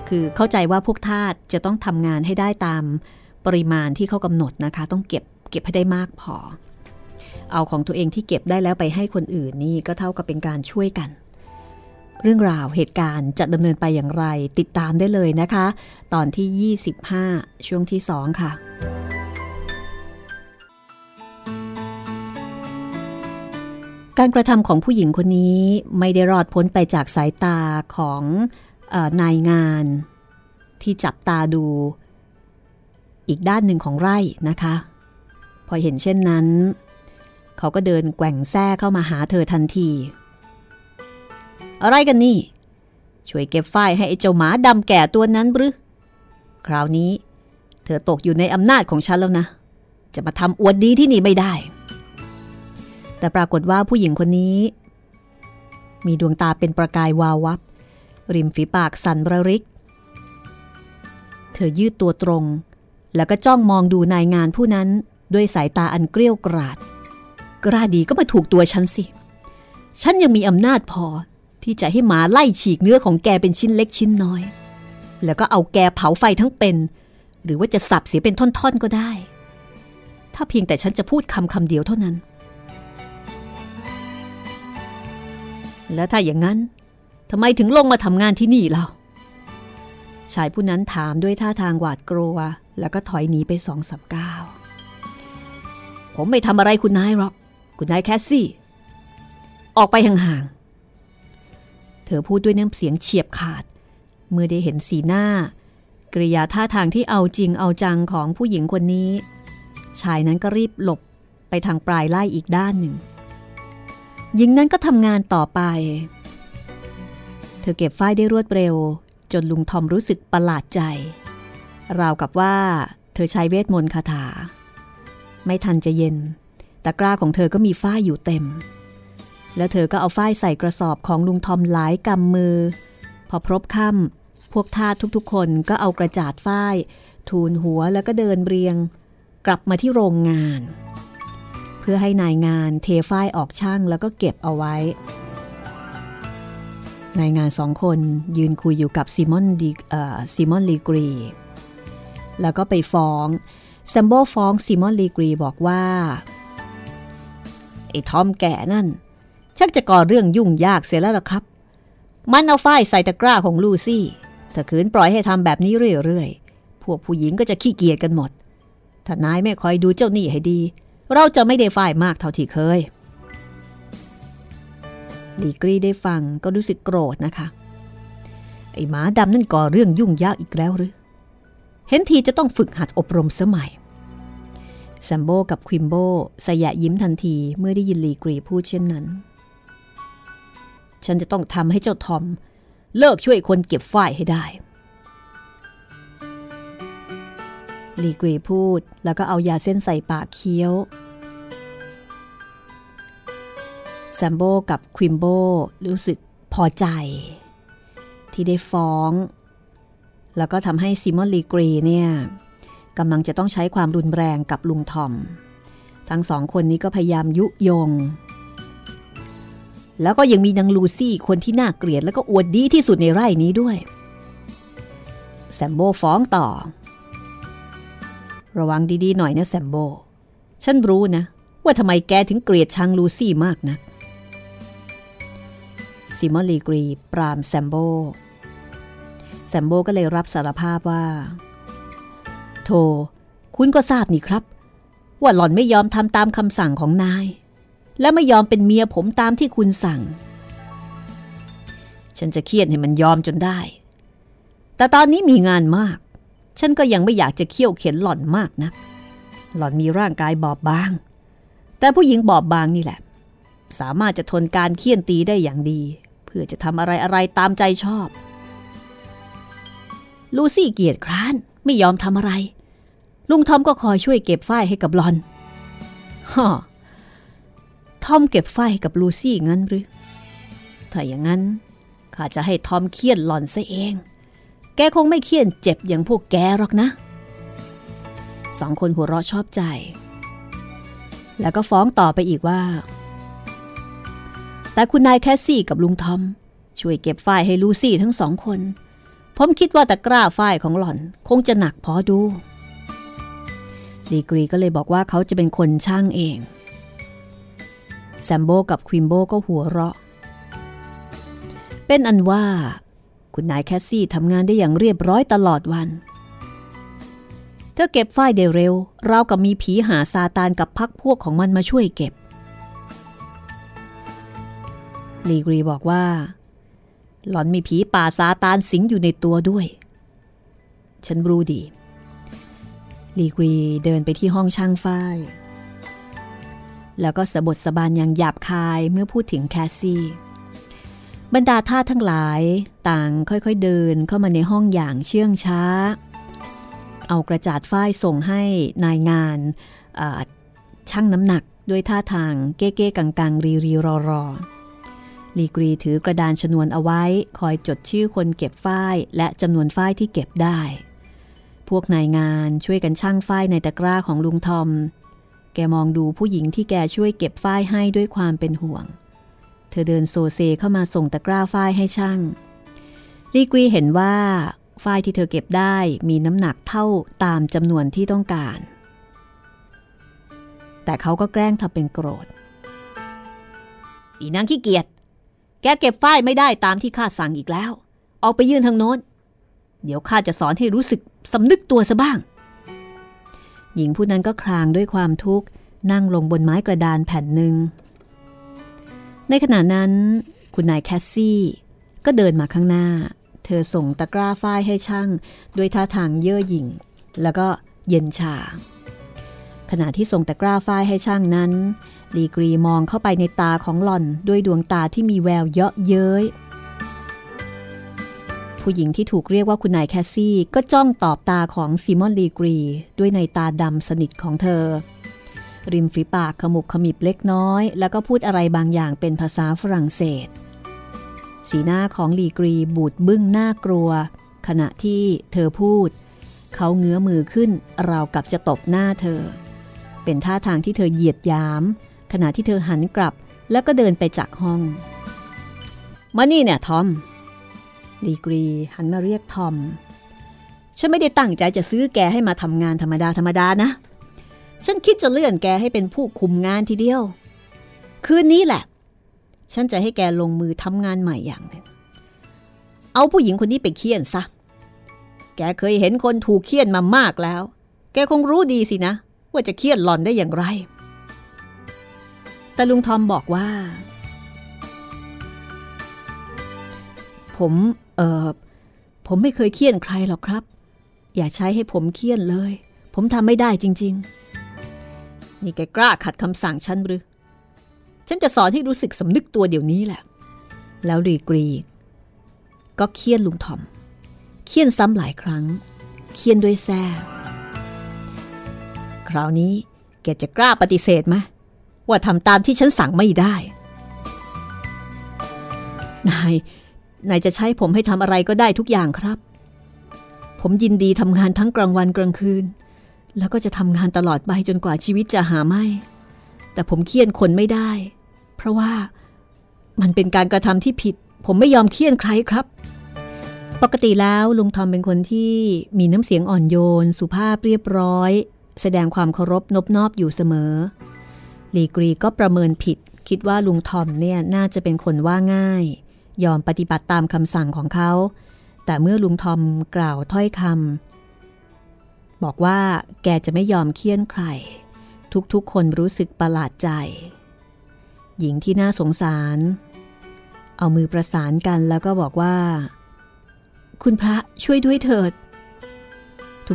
คือเข้าใจว่าพวกทาสจะต้องทำงานให้ได้ตามปริมาณที่เขากำหนดนะคะ ต้องเก็บเก็บให้ได้มากพอ เอาของตัวเองที่เก็บได้แล้วไปให้คนอื่นนี่ก็เท่ากับเป็นการช่วยกัน เรื่องราวเหตุการณ์จะดำเนินไปอย่างไร ติดตามได้เลยนะคะ ตอนที่ 25 ช่วงที่ 2 ค่ะ การกระทำของผู้หญิงคนนี้ไม่ได้รอดพ้นไปจากสายตาของออนายงาน ที่จับตาดู อีกด้านหนึ่งของไร่นะคะ พอเห็นเช่นนั้น เขาก็เดินแกว่งแซ่เข้ามาหาเธอทันที อะไรกันนี่ ช่วยเก็บฝ้ายให้ไอ้เจ้าหมาดำแก่ตัวนั้นหรือ คราวนี้ เธอตกอยู่ในอำนาจของฉันแล้วนะ จะมาทำอวดดีที่นี่ไม่ได้ แต่ปรากฏว่าผู้หญิงคนนี้ มีดวงตาเป็นประกายวาววับ ริมฝีปากสั่นระริก เธอยืดตัวตรง แล้วก็จ้องมองดูนายงานผู้นั้นด้วยสายตาอันเกลี้ยวกราดกล้าดีก็มาถูกตัวฉันสิ ฉันยังมีอำนาจพอ ที่จะให้หมาไล่ฉีกเนื้อของแกเป็นชิ้นเล็กชิ้นน้อย แล้วก็เอาแกเผาไฟทั้งเป็น หรือว่าจะสับเสียเป็นท่อนๆก็ได้ ถ้าเพียงแต่ฉันจะพูดคำคำเดียวเท่านั้น แล้วถ้าอย่างนั้นทำไมถึงลงมาทำงานที่นี่เล่าชายผู้นั้นถามด้วยท่าทางหวาดกลัว แล้วก็ถอยหนีไปสองสามก้าวผมไม่ทำอะไรคุณนายหรอก คุณนายแคสซี่ ออกไปห่างๆ เธอพูดด้วยน้ำเสียงเฉียบขาด เมื่อได้เห็นสีหน้า กริยาท่าทางที่เอาจริงเอาจังของผู้หญิงคนนี้ ชายนั้นก็รีบหลบไปทางปลายไล่อีกด้านหนึ่ง หญิงนั้นก็ทำงานต่อไป เธอเก็บฝ้ายได้รวดเร็ว จนลุงทอมรู้สึกประหลาดใจ ราวกับว่า เธอใช้เวทมนต์คาถา ไม่ทันจะเย็นตะกร้าของเธอก็มีฝ้ายอยู่เต็ม แล้วเธอก็เอาฝ้ายใส่กระสอบของลุงทอมหลายกำมือ พอพลบค่ำพวกทาสทุกๆ คนก็เอากระจาดฝ้าย ทูนหัวแล้วก็เดินเรียง กลับมาที่โรงงาน เพื่อให้นายงานเทฝ้ายออกชั่งแล้วก็เก็บเอาไว้ นายงานสองคนยืนคุยอยู่กับซิมอนดีซิมอนลีกรี แล้วก็ไปฟ้องแซมโบฟ้องซิมอนลีกรีบอกว่าไอ้ทอมแก่นั่น ชักจะก่อเรื่องยุ่งยากเสียแล้วล่ะครับ มันเอาฝ้ายใส่ตะกร้าของลูซี่ ถ้าขืนปล่อยให้ทำแบบนี้เรื่อยๆ พวกผู้หญิงก็จะขี้เกียจกันหมด ถ้านายไม่คอยดูเจ้าหนี้ให้ดี เราจะไม่ได้ฝ้ายมากเท่าที่เคยลีกรีได้ฟังก็รู้สึกโกรธนะคะ ไอ้หมาดำนั่นก่อเรื่องยุ่งยากอีกแล้วหรือ เห็นทีจะต้องฝึกหัดอบรมสมัยแซมโบกับควิมโบสยะยิ้มทันทีเมื่อได้ยินลีกรีพูดเช่นนั้น ฉันจะต้องทำให้เจ้าทอม เลิกช่วยคนเก็บฝ้ายให้ได้ลีกรีพูดแล้วก็เอายาเส้นใส่ปากเคี้ยวแซมโบกับควิมโบรู้สึกพอใจ ที่ได้ฟ้อง แล้วก็ทำให้ซิมอนลีกรีเนี่ยกำลังจะต้องใช้ความรุนแรงกับลุงทอม ทั้งสองคนนี้ก็พยายามยุยง แล้วก็ยังมีนางลูซี่คนที่น่าเกลียดแล้วก็อวดดีที่สุดในไร่นี้ด้วยแซมโบฟ้องต่อ ระวังดีๆหน่อยนะแซมโบ ฉันรู้นะ ว่าทำไมแกถึงเกลียดชังลูซี่มากนักซิมอลีกรีปรามแซมโบ แซมโบก็เลยรับสารภาพว่าโธคุณก็ทราบนี่ครับ ว่าหล่อนไม่ยอมทำตามคำสั่งของนาย และไม่ยอมเป็นเมียผมตามที่คุณสั่ง ฉันจะเครียดให้มันยอมจนได้ แต่ตอนนี้มีงานมาก ฉันก็ยังไม่อยากจะเคี่ยวเข็นหล่อนมากนะัก หล่อนมีร่างกายบอบบาง แต่ผู้หญิงบอบบางนี่แหละ สามารถจะทนการเคี่ยนตีได้อย่างดี เพื่อจะทำอะไรอะไรตามใจชอบ ลูซี่เกียดคร้านไม่ยอมทำอะไร ลุงทอมก็คอยช่วยเก็บฝ้ายให้กับหลอนฮ่อ ทอมเก็บฝ้ายให้กับลูซี่งั้นหรือ ถ้าอย่างนั้นข้าจะให้ทอมเคียนหล่อนซะเอง แกคงไม่เคียนเจ็บอย่างพวกแกหรอกนะ สองคนหัวเราะชอบใจ แล้วก็ฟ้องต่อไปอีกว่า แต่คุณนายแคสซี่กับลุงทอม ช่วยเก็บฝ้ายให้ลูซี่ทั้งสองคน ผมคิดว่าตะกร้าฝ้ายของหล่อนคงจะหนักพอดู ลีกรีก็เลยบอกว่าเขาจะเป็นคนชั่งเอง แซมโบกับควิมโบก็หัวเราะ เป็นอันว่า คุณนายแคสซี่ทำงานได้อย่างเรียบร้อยตลอดวัน เธอเก็บฝ้ายได้เร็วเรากับมีผีหาซาตานกับพักพวกของมันมาช่วยเก็บ ลีกรีบอกว่า หล่อนมีผีป่าซาตานสิงอยู่ในตัวด้วย ฉันรู้ดี ลีกรีเดินไปที่ห้องช่างฝ้าย แล้วก็สะบดสะบานอย่างหยาบคายเมื่อพูดถึงแคสซี่ บรรดาท่าทั้งหลายต่างค่อยๆเดินเข้ามาในห้องอย่างเชื่องช้า เอากระจาดฝ้ายส่งให้นายงานช่างน้ำหนักด้วยท่าทางเก้ๆกังๆ รีรีรอรอลีกรีถือกระดานชนวนเอาไว้ คอยจดชื่อคนเก็บฝ้ายและจำนวนฝ้ายที่เก็บได้ พวกนายงานช่วยกันช่างฝ้ายในตะกร้าของลุงทอม แกมองดูผู้หญิงที่แกช่วยเก็บฝ้ายให้ด้วยความเป็นห่วง เธอเดินโซเซเข้ามาส่งตะกร้าฝ้ายให้ช่างลีกรีเห็นว่าฝ้ายที่เธอเก็บได้มีน้ำหนักเท่าตามจำนวนที่ต้องการ แต่เขาก็แกล้งทำเป็นโกรธ อีนางขี้เกียจ แกเก็บฝ้ายไม่ได้ตามที่ข้าสั่งอีกแล้ว ออกไปยื่นทางโน้น เดี๋ยวข้าจะสอนให้รู้สึกสำนึกตัวซะบ้าง หญิงผู้นั้นก็คลางด้วยความทุกข์นั่งลงบนไม้กระดานแผ่นหนึ่ง ในขณะนั้น คุณนายแคสซี่ ก็เดินมาข้างหน้า เธอส่งตะกร้าฝ้ายให้ชั่งด้วยท่าทางเย่อหยิ่ง แล้วก็เย็นชา ขณะที่ส่งตะกร้าฝ้ายให้ชั่งนั้น ลีกรีมองเข้าไปในตาของหล่อนด้วยดวงตาที่มีแววเยาะเย้ย ผู้หญิงที่ถูกเรียกว่าคุณนายแคสซี่ ก็จ้องตอบตาของซีมอนลีกรี ด้วยในตาดำสนิทของเธอ ริมฝีปากขมุบขมิบเล็กน้อย แล้วก็พูดอะไรบางอย่างเป็นภาษาฝรั่งเศส สีหน้าของลีกรีบูดบึ้งน่ากลัว ขณะที่เธอพูด เขาเงื้อมือขึ้นราวกับจะตบหน้าเธอ เป็นท่าทางที่เธอเหยียดยาม ขณะที่เธอหันกลับแล้วก็เดินไปจากห้องมานี่เนี่ยทอม ลีกรีหันมาเรียกทอม ฉันไม่ได้ตั้งใจจะซื้อแกให้มาทำงานธรรมดาธรรมดานะ ฉันคิดจะเลื่อนแกให้เป็นผู้คุมงานทีเดียว คืนนี้แหละ ฉันจะให้แกลงมือทำงานใหม่อย่างหนึ่งเอาผู้หญิงคนนี้ไปเคี่ยนซะ แกเคยเห็นคนถูกเคี่ยนมามากแล้ว แกคงรู้ดีสินะ ว่าจะเคี่ยนหล่อนได้อย่างไร แต่ลุงทอมบอกว่าผม เออผมไม่เคยเคี่ยนใครหรอกครับ อย่าใช้ให้ผมเคี่ยนเลย ผมทำไม่ได้จริง ๆ นี่แกกล้าขัดคำสั่งฉันหรือ ฉันจะสอนให้รู้สึกสำนึกตัวเดี๋ยวนี้แหละ แล้วรีกรีก็เคี่ยนลุงทอม เคี่ยนซ้ำหลายครั้ง เคี่ยนด้วยแซ่คราวนี้แกจะกล้าปฏิเสธไหมว่าทำตามที่ฉันสั่งไม่ได้ นาย นายจะใช้ผมให้ทำอะไรก็ได้ทุกอย่างครับ ผมยินดีทำงานทั้งกลางวันกลางคืน แล้วก็จะทำงานตลอดไปจนกว่าชีวิตจะหาไม่ แต่ผมเคี่ยนคนไม่ได้ เพราะว่ามันเป็นการกระทำที่ผิด ผมไม่ยอมเคี่ยนใครครับ ปกติแล้วลุงทอมเป็นคนที่มีน้ำเสียงอ่อนโยน สุภาพเรียบร้อย แสดงความเคารพนบนอบอยู่เสมอลีกรีก็ประเมินผิด คิดว่าลุงทอมเนี่ยน่าจะเป็นคนว่าง่าย ยอมปฏิบัติตามคำสั่งของเขา แต่เมื่อลุงทอมกล่าวถ้อยคำบอกว่าแกจะไม่ยอมเคี่ยนใคร ทุกๆคนรู้สึกประหลาดใจ หญิงที่น่าสงสาร เอามือประสานกันแล้วก็บอกว่า คุณพระช่วยด้วยเถิด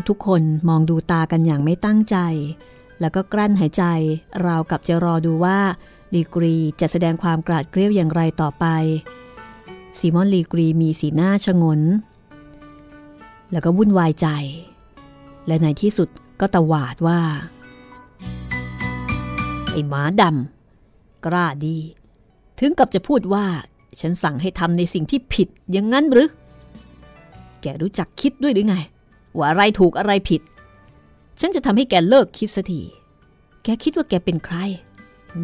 ทุกๆคนมองดูตากันอย่างไม่ตั้งใจ แล้วก็กลั้นหายใจราวกับจะรอดูว่าลีกรีจะแสดงความกราดเกลียวอย่างไรต่อไป ซีมอนลีกรีมีสีหน้าชงน แล้วก็วุ่นวายใจ และในที่สุดก็ตวาดว่า ไอ้หมาดำกล้าดี ถึงกับจะพูดว่า ฉันสั่งให้ทำในสิ่งที่ผิดอย่างนั้นหรือ แกรู้จักคิดด้วยหรือไง ว่าอะไรถูกอะไรผิด ฉันจะทำให้แกเลิกคิดสักทีแกคิดว่าแกเป็นใคร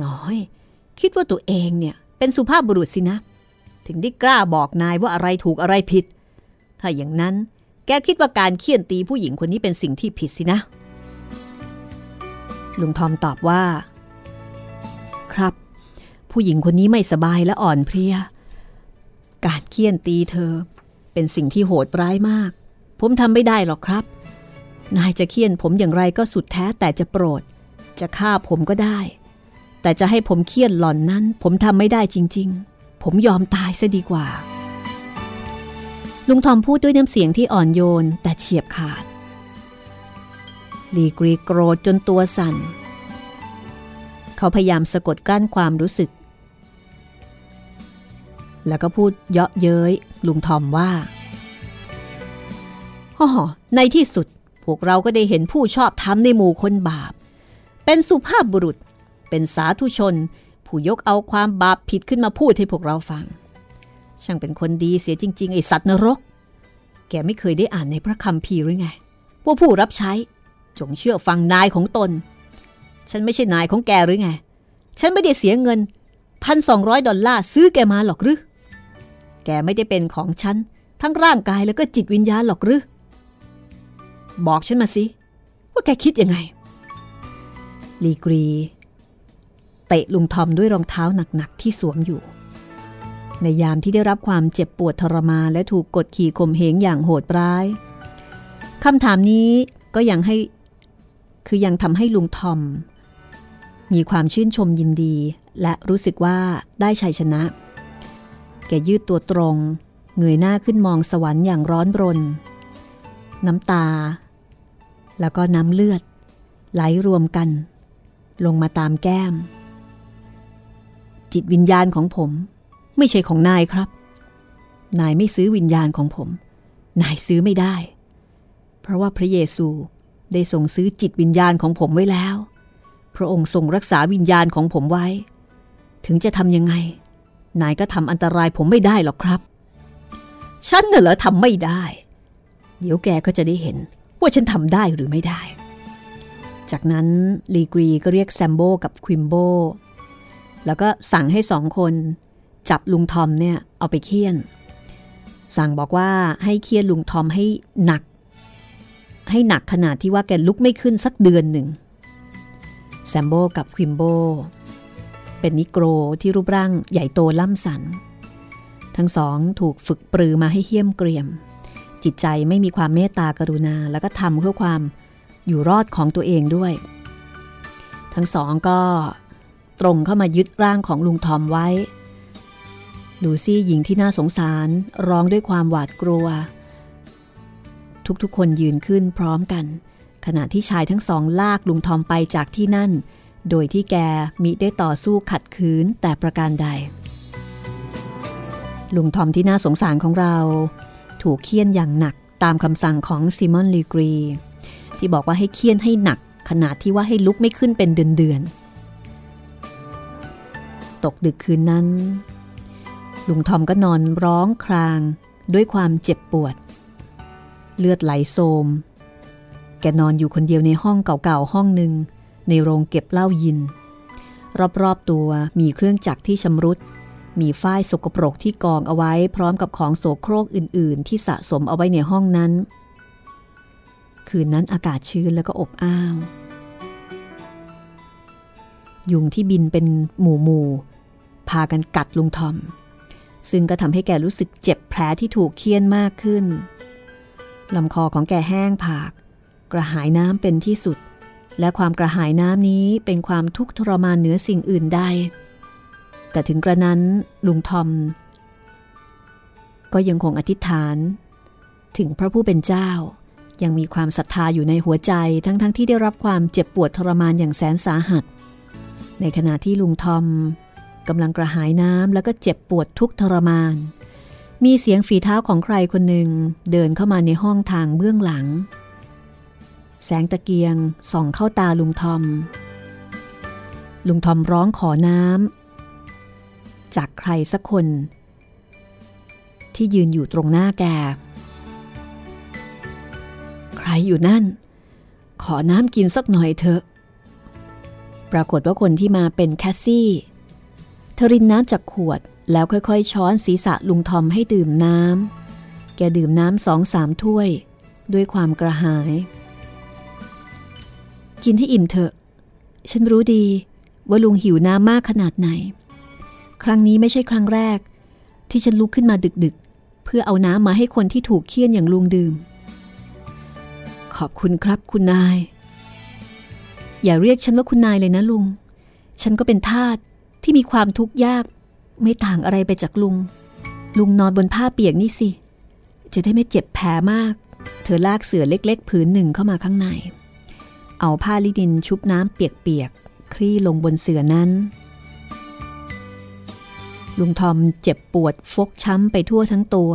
น้อย คิดว่าตัวเองเนี่ย เป็นสุภาพบุรุษสินะ ถึงได้กล้าบอกนายว่าอะไรถูกอะไรผิด ถ้าอย่างนั้นแกคิดว่าการเคี่ยนตีผู้หญิงคนนี้เป็นสิ่งที่ผิดสินะ ลุงทอมตอบว่า ครับ ผู้หญิงคนนี้ไม่สบายและอ่อนเพลีย การเคี่ยนตีเธอ เป็นสิ่งที่โหดร้ายมาก ผมทำไม่ได้หรอกครับ นายจะเคี่ยนผมอย่างไรก็สุดแท้แต่จะโปรด จะฆ่าผมก็ได้ แต่จะให้ผมเคี่ยนหล่อนนั้น ผมทำไม่ได้จริง ๆ ผมยอมตายซะดีกว่า ลุงทอมพูดด้วยน้ำเสียงที่อ่อนโยนแต่เฉียบขาด ลีกรีโกรธจนตัวสั่น เขาพยายามสะกดกลั้นความรู้สึก แล้วก็พูดเยาะเย้ยลุงทอมว่าอ๋อในที่สุด พวกเราก็ได้เห็นผู้ชอบธรรมในหมู่คนบาป เป็นสุภาพบุรุษ เป็นสาธุชน ผู้ยกเอาความบาปผิดขึ้นมาพูดให้พวกเราฟัง ช่างเป็นคนดีเสียจริง ๆ ไอสัตว์นรก แกไม่เคยได้อ่านในพระคัมภีร์หรือไง ว่าผู้รับใช้ จงเชื่อฟังนายของตน ฉันไม่ใช่นายของแกหรือไง ฉันไม่ได้เสียเงินพันสองร้อยดอลลาร์ซื้อแกมาหรอกหรือแกไม่ได้เป็นของฉัน ทั้งร่างกายแล้วก็จิตวิญญาณหรอกหรือบอกฉันมาสิ ว่าแกคิดยังไง ลีกรี เตะลุงทอมด้วยรองเท้าหนักๆที่สวมอยู่ ในยามที่ได้รับความเจ็บปวดทรมานและถูกกดขี่ข่มเหงอย่างโหดร้ายคำถามนี้ก็ยังให้คือยังทำให้ลุงทอม มีความชื่นชมยินดี และรู้สึกว่าได้ชัยชนะ แกยืดตัวตรง เงยหน้าขึ้นมองสวรรค์อย่างร้อนรน น้ำตา แล้วก็น้ำเลือด ไหลรวมกัน ลงมาตามแก้ม จิตวิญญาณของผม ไม่ใช่ของนายครับ นายไม่ซื้อวิญญาณของผม นายซื้อไม่ได้ เพราะว่าพระเยซูได้ทรงซื้อจิตวิญญาณของผมไว้แล้ว พระองค์ทรงรักษาวิญญาณของผมไว้ ถึงจะทำยังไง นายก็ทำอันตรายผมไม่ได้หรอกครับ ฉันน่ะเหรอทำไม่ได้ เดี๋ยวแกก็จะได้เห็น ว่าฉันทำได้หรือไม่ได้ จากนั้นลีกรีก็เรียกแซมโบกับควิมโบ แล้วก็สั่งให้สองคน จับลุงทอมเนี่ยเอาไปเคี่ยน สั่งบอกว่าให้เคี่ยนลุงทอมให้หนัก ให้หนักขนาดที่ว่าแกลุกไม่ขึ้นสักเดือนหนึ่งแซมโบกับควิมโบเป็นนิโกรที่รูปร่างใหญ่โตล่ำสัน ทั้งสองถูกฝึกปรือมาให้เหี้ยมเกรียม จิตใจไม่มีความเมตตากรุณาแล้วก็ทำเพื่อความอยู่รอดของตัวเองด้วย ทั้งสองก็ ตรงเข้ามายึดร่างของลุงทอมไว้ ลูซี่หญิงที่น่าสงสารร้องด้วยความหวาดกลัว ทุกๆคนยืนขึ้นพร้อมกัน ขณะที่ชายทั้งสองลากลุงทอมไปจากที่นั่น โดยที่แกมิได้ต่อสู้ขัดขืนแต่ประการใด ลุงทอมที่น่าสงสารของเรา ถูกเคี่ยนอย่างหนักตามคำสั่งของซิมอนลีกรี ที่บอกว่าให้เคี่ยนให้หนักขนาดที่ว่าให้ลุกไม่ขึ้นเป็นเดือนๆ ตกดึกคืนนั้น ลุงทอมก็นอนร้องครางด้วยความเจ็บปวด เลือดไหลโซม แกนอนอยู่คนเดียวในห้องเก่าๆห้องหนึ่งในโรงเก็บเหล้ายิน รอบๆตัวมีเครื่องจักรที่ชำรุด มีฝ้ายสกปรกที่กองเอาไว้พร้อมกับของโสโครกอื่นๆ ที่สะสมเอาไว้ในห้องนั้น คืนนั้นอากาศชื้นแล้วก็อบอ้าวยุงที่บินเป็นหมู่หมู่ พากันกัดลุงทอม ซึ่งก็ทำให้แกรู้สึกเจ็บแผลที่ถูกเคี่ยนมากขึ้นลำคอของแกแห้งผาก กระหายน้ำเป็นที่สุด และความกระหายน้ำนี้เป็นความทุกข์ทรมานเหนือสิ่งอื่นใด แต่ถึงกระนั้นลุงทอม ก็ยังคงอธิษฐาน ถึงพระผู้เป็นเจ้ายังมีความศรัทธาอยู่ในหัวใจทั้งๆทที่ได้รับความเจ็บปวดทรมานอย่างแสนสาหัส ในขณะที่ลุงทอม กำลังกระหายน้ำแล้วก็เจ็บปวดทุกทรมาน มีเสียงฝีเท้าของใครคนหนึ่งเดินเข้ามาในห้องทางเบื้องหลัง แสงตะเกียงส่องเข้าตาลุงทอม ลุงทอมร้องขอน้ำจากใครสักคน ที่ยืนอยู่ตรงหน้าแก ใครอยู่นั่น ขอน้ำกินสักหน่อยเถอะ ปรากฏว่าคนที่มาเป็นแคสซี่ เธอรินน้ำจากขวดแล้วค่อยๆ ช้อนศีรษะลุงทอมให้ดื่มน้ำ แกดื่มน้ำสองสามถ้วย ด้วยความกระหาย กินให้อิ่มเถอะ ฉันรู้ดีว่าลุงหิวน้ำมากขนาดไหน ครั้งนี้ไม่ใช่ครั้งแรก ที่ฉันลุกขึ้นมาดึกๆ เพื่อเอาน้ำมาให้คนที่ถูกเคี่ยนอย่างลุงดื่ม ขอบคุณครับคุณนาย อย่าเรียกฉันว่าคุณนายเลยนะลุง ฉันก็เป็นทาส ที่มีความทุกข์ยาก ไม่ต่างอะไรไปจากลุง ลุงนอนบนผ้าเปียกนี่สิ จะได้ไม่เจ็บแผลมาก เธอลากเสื่อเล็กๆ ผืนหนึ่งเข้ามาข้างใน เอาผ้าลิดินชุบน้ำเปียกๆ คลี่ลงบนเสื่อนั้น ลุงทอมเจ็บปวดฟกช้ำไปทั่วทั้งตัว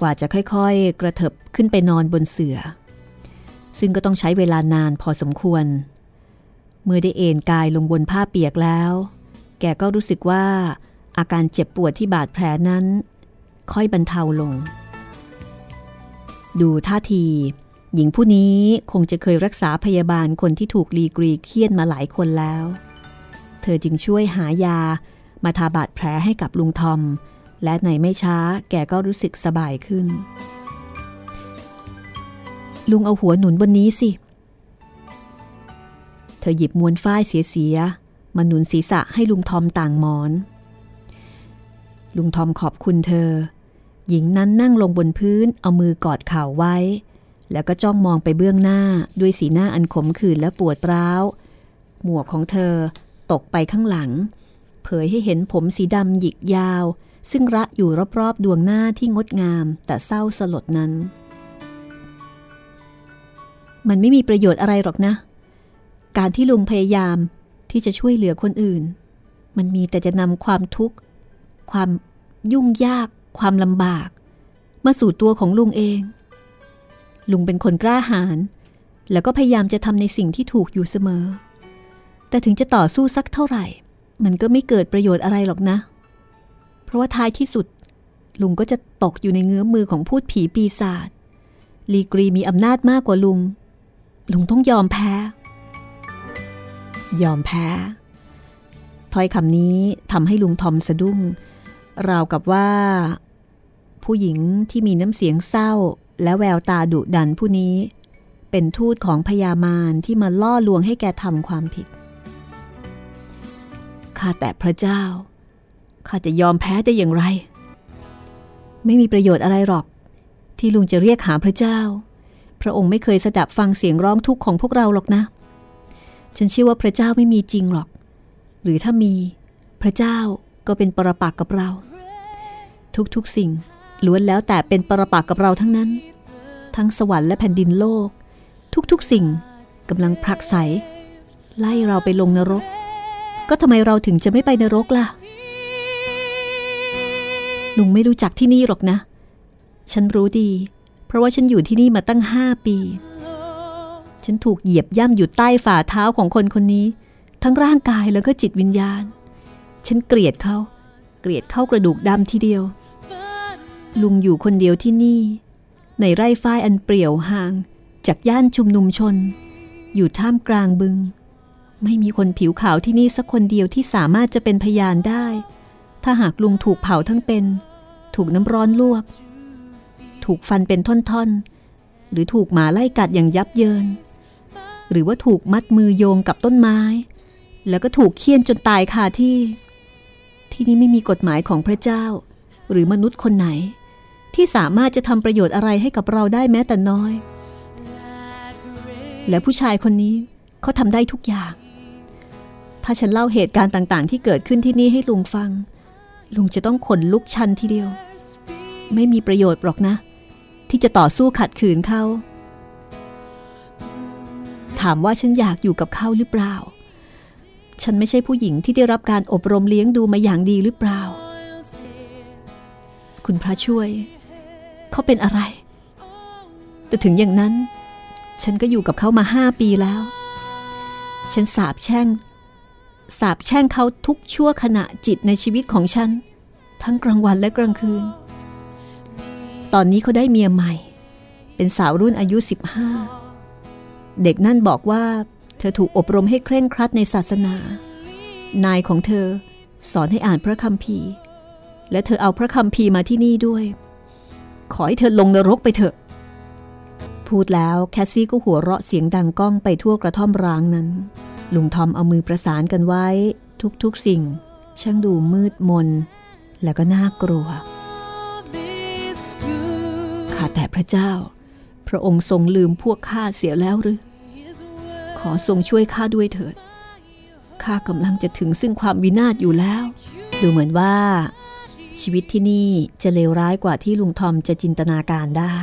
กว่าจะค่อยๆ กระเถิบขึ้นไปนอนบนเสื่อ ซึ่งก็ต้องใช้เวลานานพอสมควร เมื่อได้เอนกายลงบนผ้าเปียกแล้ว แกก็รู้สึกว่า อาการเจ็บปวดที่บาดแผลนั้น ค่อยบรรเทาลง ดูท่าที หญิงผู้นี้คงจะเคยรักษาพยาบาลคนที่ถูกลีกรีเคี่ยนมาหลายคนแล้ว เธอจึงช่วยหายามาทาบาดแผลให้กับลุงทอม และในไม่ช้าแกก็รู้สึกสบายขึ้น ลุงเอาหัวหนุนบนนี้สิเเธอหยิบมวนฝ้ายเสียๆมาหนุนศีรษะให้ลุงทอมต่างหมอน ลุงทอมขอบคุณเธอ หญิงนั้นนั่งลงบนพื้นเอามือกอดเข่าไว้ แล้วก็จ้องมองไปเบื้องหน้าด้วยสีหน้าอันขมขื่นและปวดร้าว หมวกของเธอตกไปข้างหลัง เผยให้เห็นผมสีดำหยิกยาว ซึ่งระอยู่รอบๆดวงหน้าที่งดงาม แต่เศร้าสลดนั้นมันไม่มีประโยชน์อะไรหรอกนะ การที่ลุงพยายามที่จะช่วยเหลือคนอื่น มันมีแต่จะนำความทุกข์ ความยุ่งยาก ความลำบาก มาสู่ตัวของลุงเอง ลุงเป็นคนกล้าหาญแล้วก็พยายามจะทำในสิ่งที่ถูกอยู่เสมอ แต่ถึงจะต่อสู้สักเท่าไหร่ มันก็ไม่เกิดประโยชน์อะไรหรอกนะ เพราะว่าท้ายที่สุด ลุงก็จะตกอยู่ในเงื้อมือของพูดผีปีศาจลีกรีมีอำนาจมากกว่าลุง ลุงต้องยอมแพ้ ยอมแพ้ ถ้อยคำนี้ทำให้ลุงทอมสะดุ้ง ราวกับว่า ผู้หญิงที่มีน้ำเสียงเศร้าและแววตาดุดันผู้นี้ เป็นทูตของพญามารที่มาล่อลวงให้แกทำความผิด ข้าแต่พระเจ้า ข้าจะยอมแพ้ได้อย่างไร ไม่มีประโยชน์อะไรหรอก ที่ลุงจะเรียกหาพระเจ้า พระองค์ไม่เคยสดับฟังเสียงร้องทุกข์ของพวกเราหรอกนะ ฉันเชื่อว่าพระเจ้าไม่มีจริงหรอก หรือถ้ามีพระเจ้าก็เป็นปรปักกับเรา ทุกๆสิ่งล้วนแล้วแต่เป็นปรปักกับเราทั้งนั้น ทั้งสวรรค์และแผ่นดินโลก ทุกๆสิ่งกำลังผลักไส ไล่เราไปลงนรก ก็ทำไมเราถึงจะไม่ไปนรกล่ะลุงไม่รู้จักที่นี่หรอกนะ ฉันรู้ดี เพราะว่าฉันอยู่ที่นี่มาตั้งห้าปี ฉันถูกเหยียบย่ำอยู่ใต้ฝ่าเท้าของคนคนนี้ ทั้งร่างกายแล้วก็จิตวิญญาณ ฉันเกลียดเขา เกลียดเข้ากระดูกดำทีเดียว ลุงอยู่คนเดียวที่นี่ ในไร่ฝ้ายอันเปรี่ยวห่าง จากย่านชุมนุมชน อยู่ท่ามกลางบึง ไม่มีคนผิวขาวที่นี่สักคนเดียวที่สามารถจะเป็นพยานได้ ถ้าหากลุงถูกเผาทั้งเป็น ถูกน้ำร้อนลวก ถูกฟันเป็นท่อนๆหรือถูกหมาไล่กัดอย่างยับเยิน หรือว่าถูกมัดมือโยงกับต้นไม้ แล้วก็ถูกเคี่ยนจนตายคาที่ ที่นี่ไม่มีกฎหมายของพระเจ้า หรือมนุษย์คนไหน ที่สามารถจะทำประโยชน์อะไรให้กับเราได้แม้แต่น้อย และผู้ชายคนนี้เขาทำได้ทุกอย่าง ถ้าฉันเล่าเหตุการณ์ต่าง ๆ ที่เกิดขึ้นที่นี่ให้ลุงฟัง ลุงจะต้องขนลุกชันทีเดียว ไม่มีประโยชน์หรอกนะ ที่จะต่อสู้ขัดขืนเขา ถามว่าฉันอยากอยู่กับเขาหรือเปล่า ฉันไม่ใช่ผู้หญิงที่ได้รับการอบรมเลี้ยงดูมาอย่างดีหรือเปล่า คุณพระช่วย เขาเป็นอะไร แต่ถึงอย่างนั้น ฉันก็อยู่กับเขามาห้าปีแล้ว ฉันสาบแช่ง สาบแช่งเขาทุกชั่วขณะจิตในชีวิตของฉัน ทั้งกลางวันและกลางคืน ตอนนี้เขาได้เมียใหม่ เป็นสาวรุ่นอายุ 15 เด็กนั่นบอกว่า เธอถูกอบรมให้เคร่งครัดในศาสนา นายของเธอสอนให้อ่านพระคัมภีร์ และเธอเอาพระคัมภีร์มาที่นี่ด้วย ขอให้เธอลงนรกไปเถอะ พูดแล้วแคสซี่ก็หัวเราะเสียงดังก้องไปทั่วกระท่อมร้างนั้น ลุงทอมเอามือประสานกันไว้ ทุกๆสิ่ง ช่างดูมืดมน แล้วก็น่ากลัว ข้าแต่พระเจ้าพ ระองค์ทรงลืมพวกข้าเสียแล้วหรือ ขอทรงช่วยข้าด้วยเถิด ข้ากำลังจะถึงซึ่งความวินาศอยู่แล้ว ดูเหมือนว่า ชีวิตที่นี่จะเลวร้ายกว่าที่ลุงทอมจะจินตนาการได้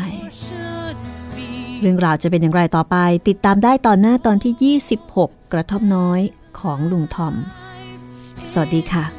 เรื่องราวจะเป็นอย่างไรต่อไป ติดตามได้ตอนหน้าตอนที่ 26 กระท่อมน้อยของลุงทอม สวัสดีค่ะ